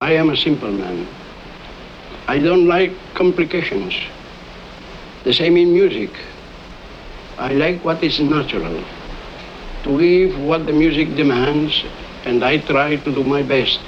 I am a simple man. I don't like complications. The same in music. I like what is natural, to give what the music demands, and I try to do my best.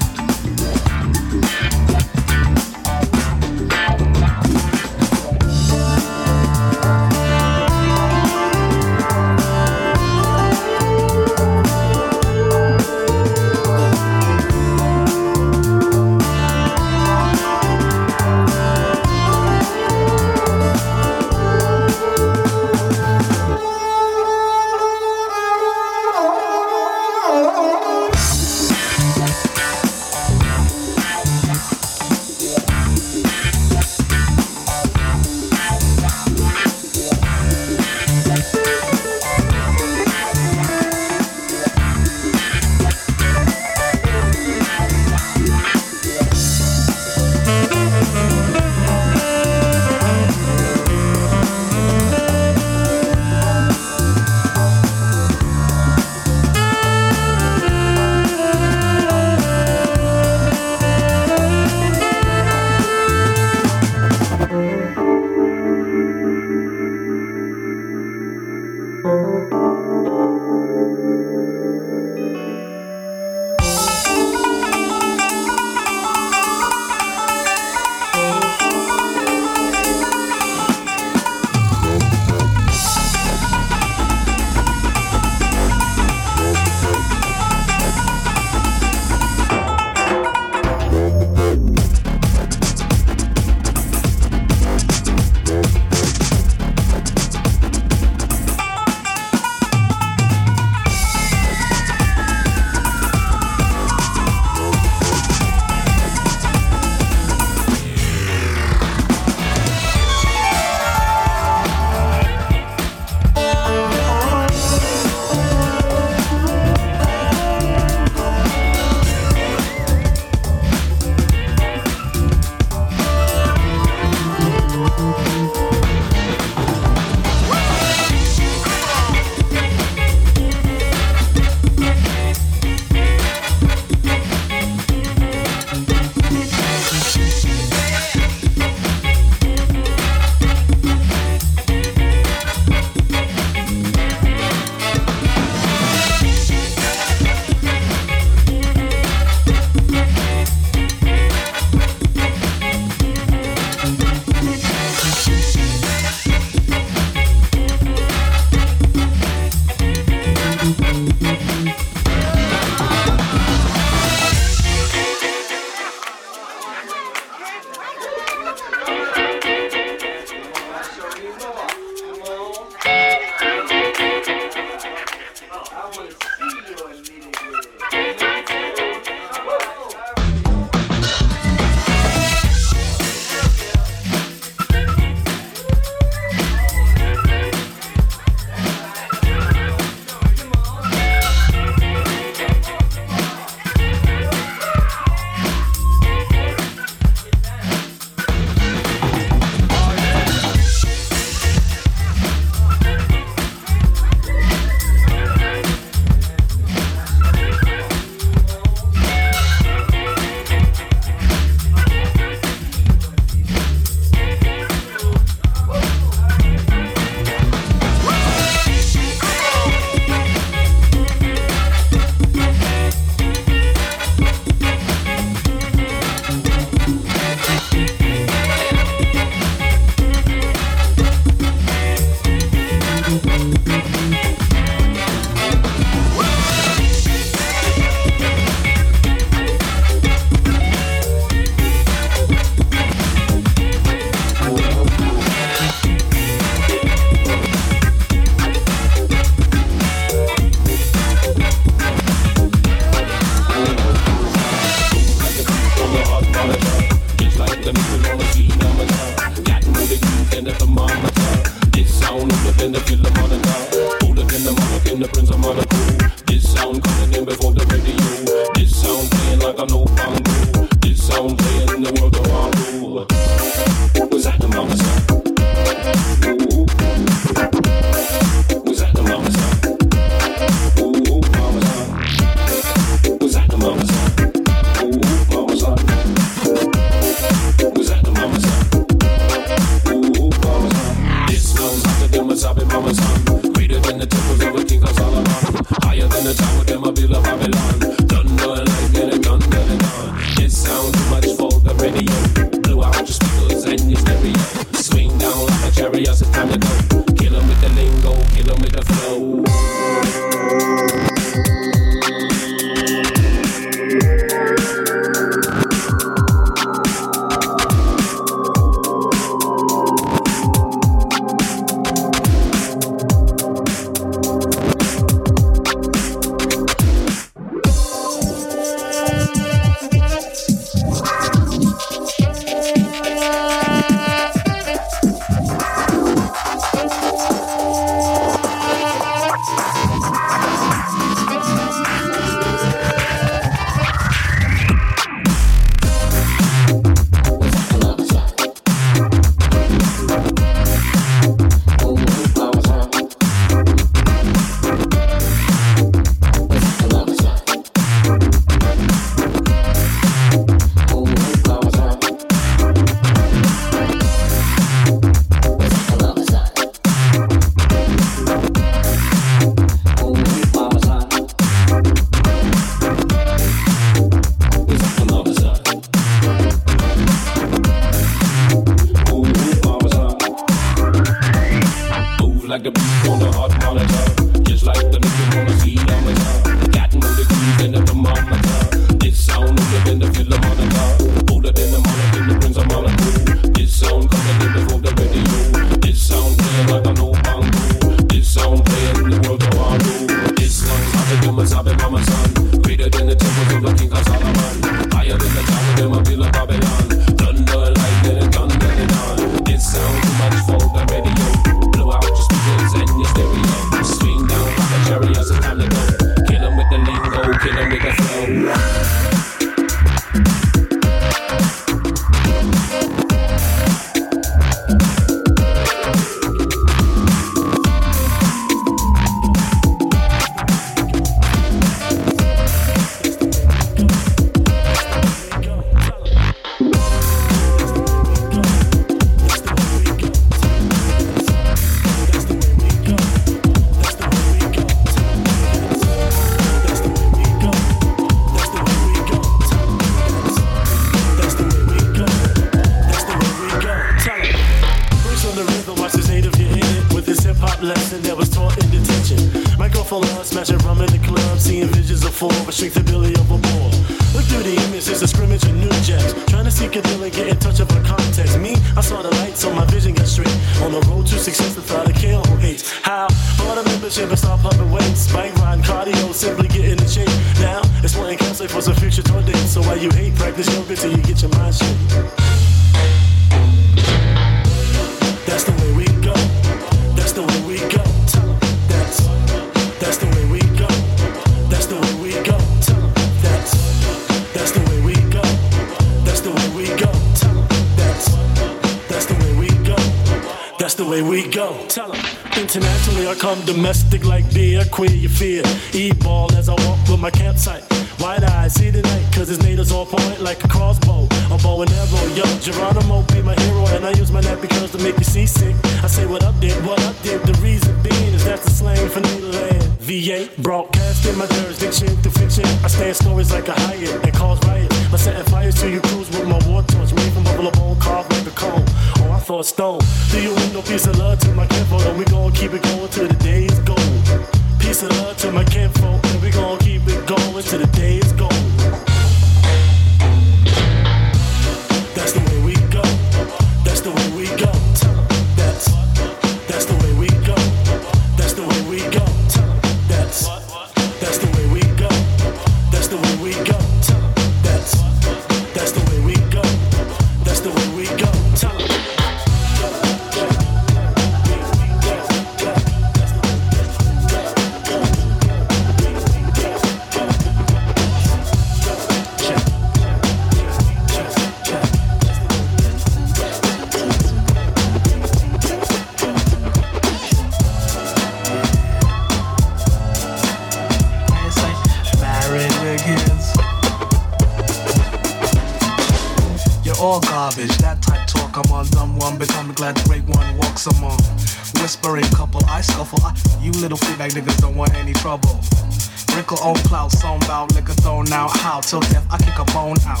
Till death I kick a bone out.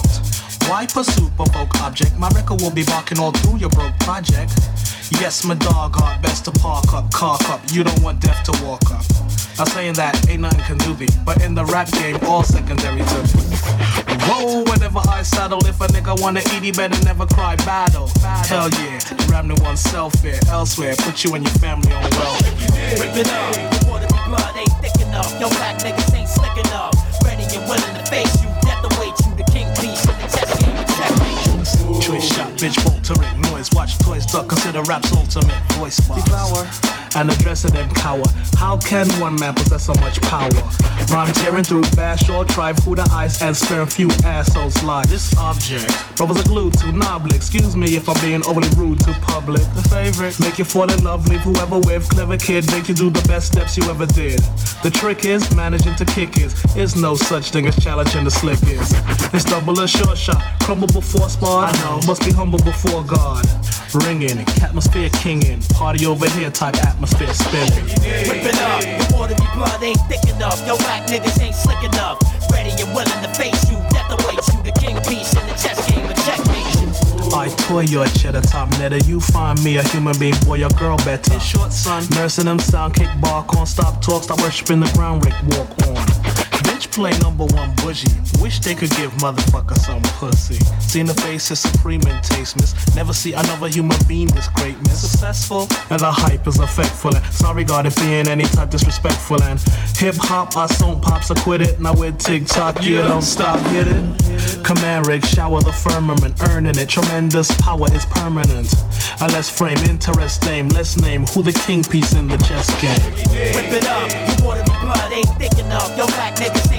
Why pursue provoke object? My record will be barking all through your broke project. Yes, my dog heart best to park up, cock up. You don't want death to walk up. I'm saying that ain't nothing can do me, but in the rap game, all secondary to me. Whoa, whenever I saddle, if a nigga wanna eat, he better never cry battle. Hell yeah, ram to oneself here, elsewhere, put you and your family on welfare. Rip it up. The blood ain't thick enough. Yo, black niggas ain't slick enough. Ready and willing to face boltering noise. Watch toys duck, consider rap's ultimate voice box. Devour and address and cower. How can one man possess so much power? Rhyme tearing through bash or tribe, who the ice and spare a few assholes like This object, brothers are glued to knobbly. Excuse me if I'm being overly rude to public. The favorite, make you fall in love, leave whoever with. Clever kid, make you do the best steps you ever did. The trick is managing to kick is. Is no such thing as challenging the slick is. It's double a short shot, crumble before spawn. I know, must be humble before God. Ringing, atmosphere kinging, party over here type atmosphere spinning. Rip it up. The water and blood ain't thick enough. Yo, black niggas ain't slick enough. Ready and willing to face you. Death awaits you. The king piece in the chess game. But checkmate. I toy your cheddar top netter. You find me a human being, boy, your girl better. Short son, nursing them sound, kick bark on, stop talk, stop worshiping the ground, Rick walk on. Play number one bougie. Wish they could give motherfucker some pussy. Seen the face is supreme in taste, miss. Never see another human being this great, miss. Successful and the hype is effectful. And sorry, God, if being any type disrespectful. And hip hop, I song pops acquitted. Now with TikTok, you don't stop, get it? Command rig, shower the firmament, earning it. Tremendous power is permanent. Uh, let's frame interest name. Let's name who the king piece in the chess game. Rip it up. The water and blood ain't thick enough. Yo, black niggas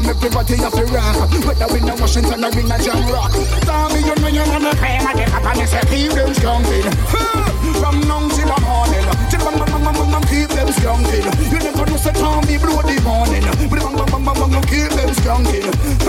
And everybody have to rock Whether we in Washington or in a jam rock Tommy, you know you wanna pay my dick up And you say keep them skunking From now till the morning Till bang bang bang keep them skunking You never know say Tommy blow the morning Bang bang bang bang keep them skunking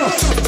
Put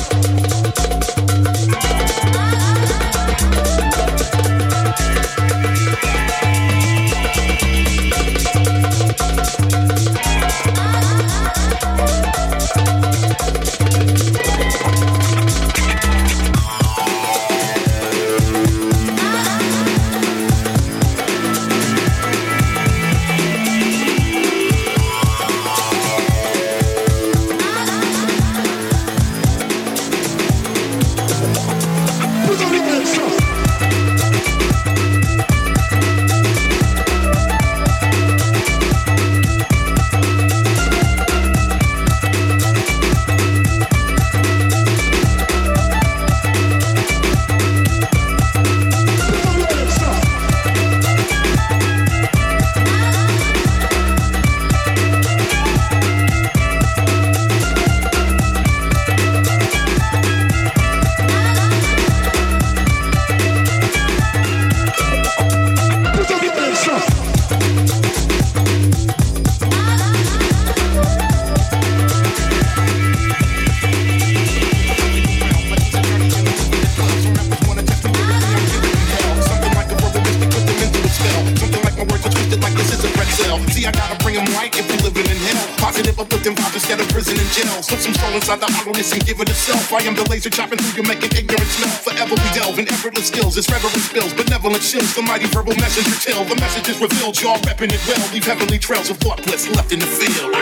effortless. It's reverent spills, benevolent chills. The mighty verbal messenger tell. The message is revealed. Y'all repping it well. Leave heavenly trails of thought bliss left in the field.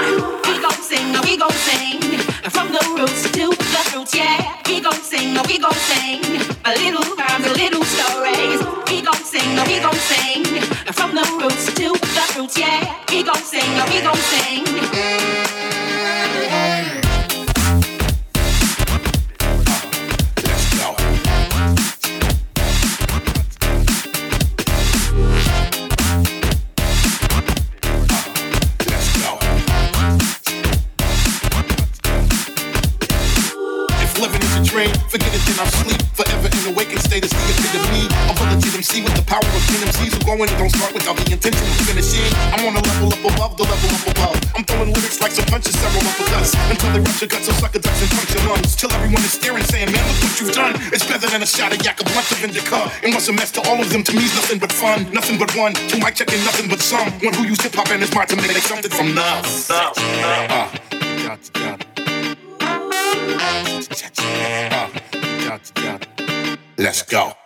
We gon' sing, we gon' sing from the roots to the roots, yeah. We gon' sing, we gon' sing. A little rhymes, a little stories. We gon' sing, we gon' sing. From the roots to the roots, is forget it, then I'm sleep. Forever in awakened state is the epitome. To them see with the power of MCs who go in and don't start without the intention of finishing. I'm on a level up above the level up above. I'm throwing lyrics like some punches, several uppercuts. Until they rupture guts, so sucker ducks and puncture lungs. Till everyone is staring, saying, man, look what you've done. It's better than a shot of yak, a blunt of indica. And what's a mess to all of them, to me, is nothing but fun. Nothing but one. Two mic checking, nothing but some. One who used hip hop and his mind to make something from nothing. Uh, got, got. Uh. Let's go.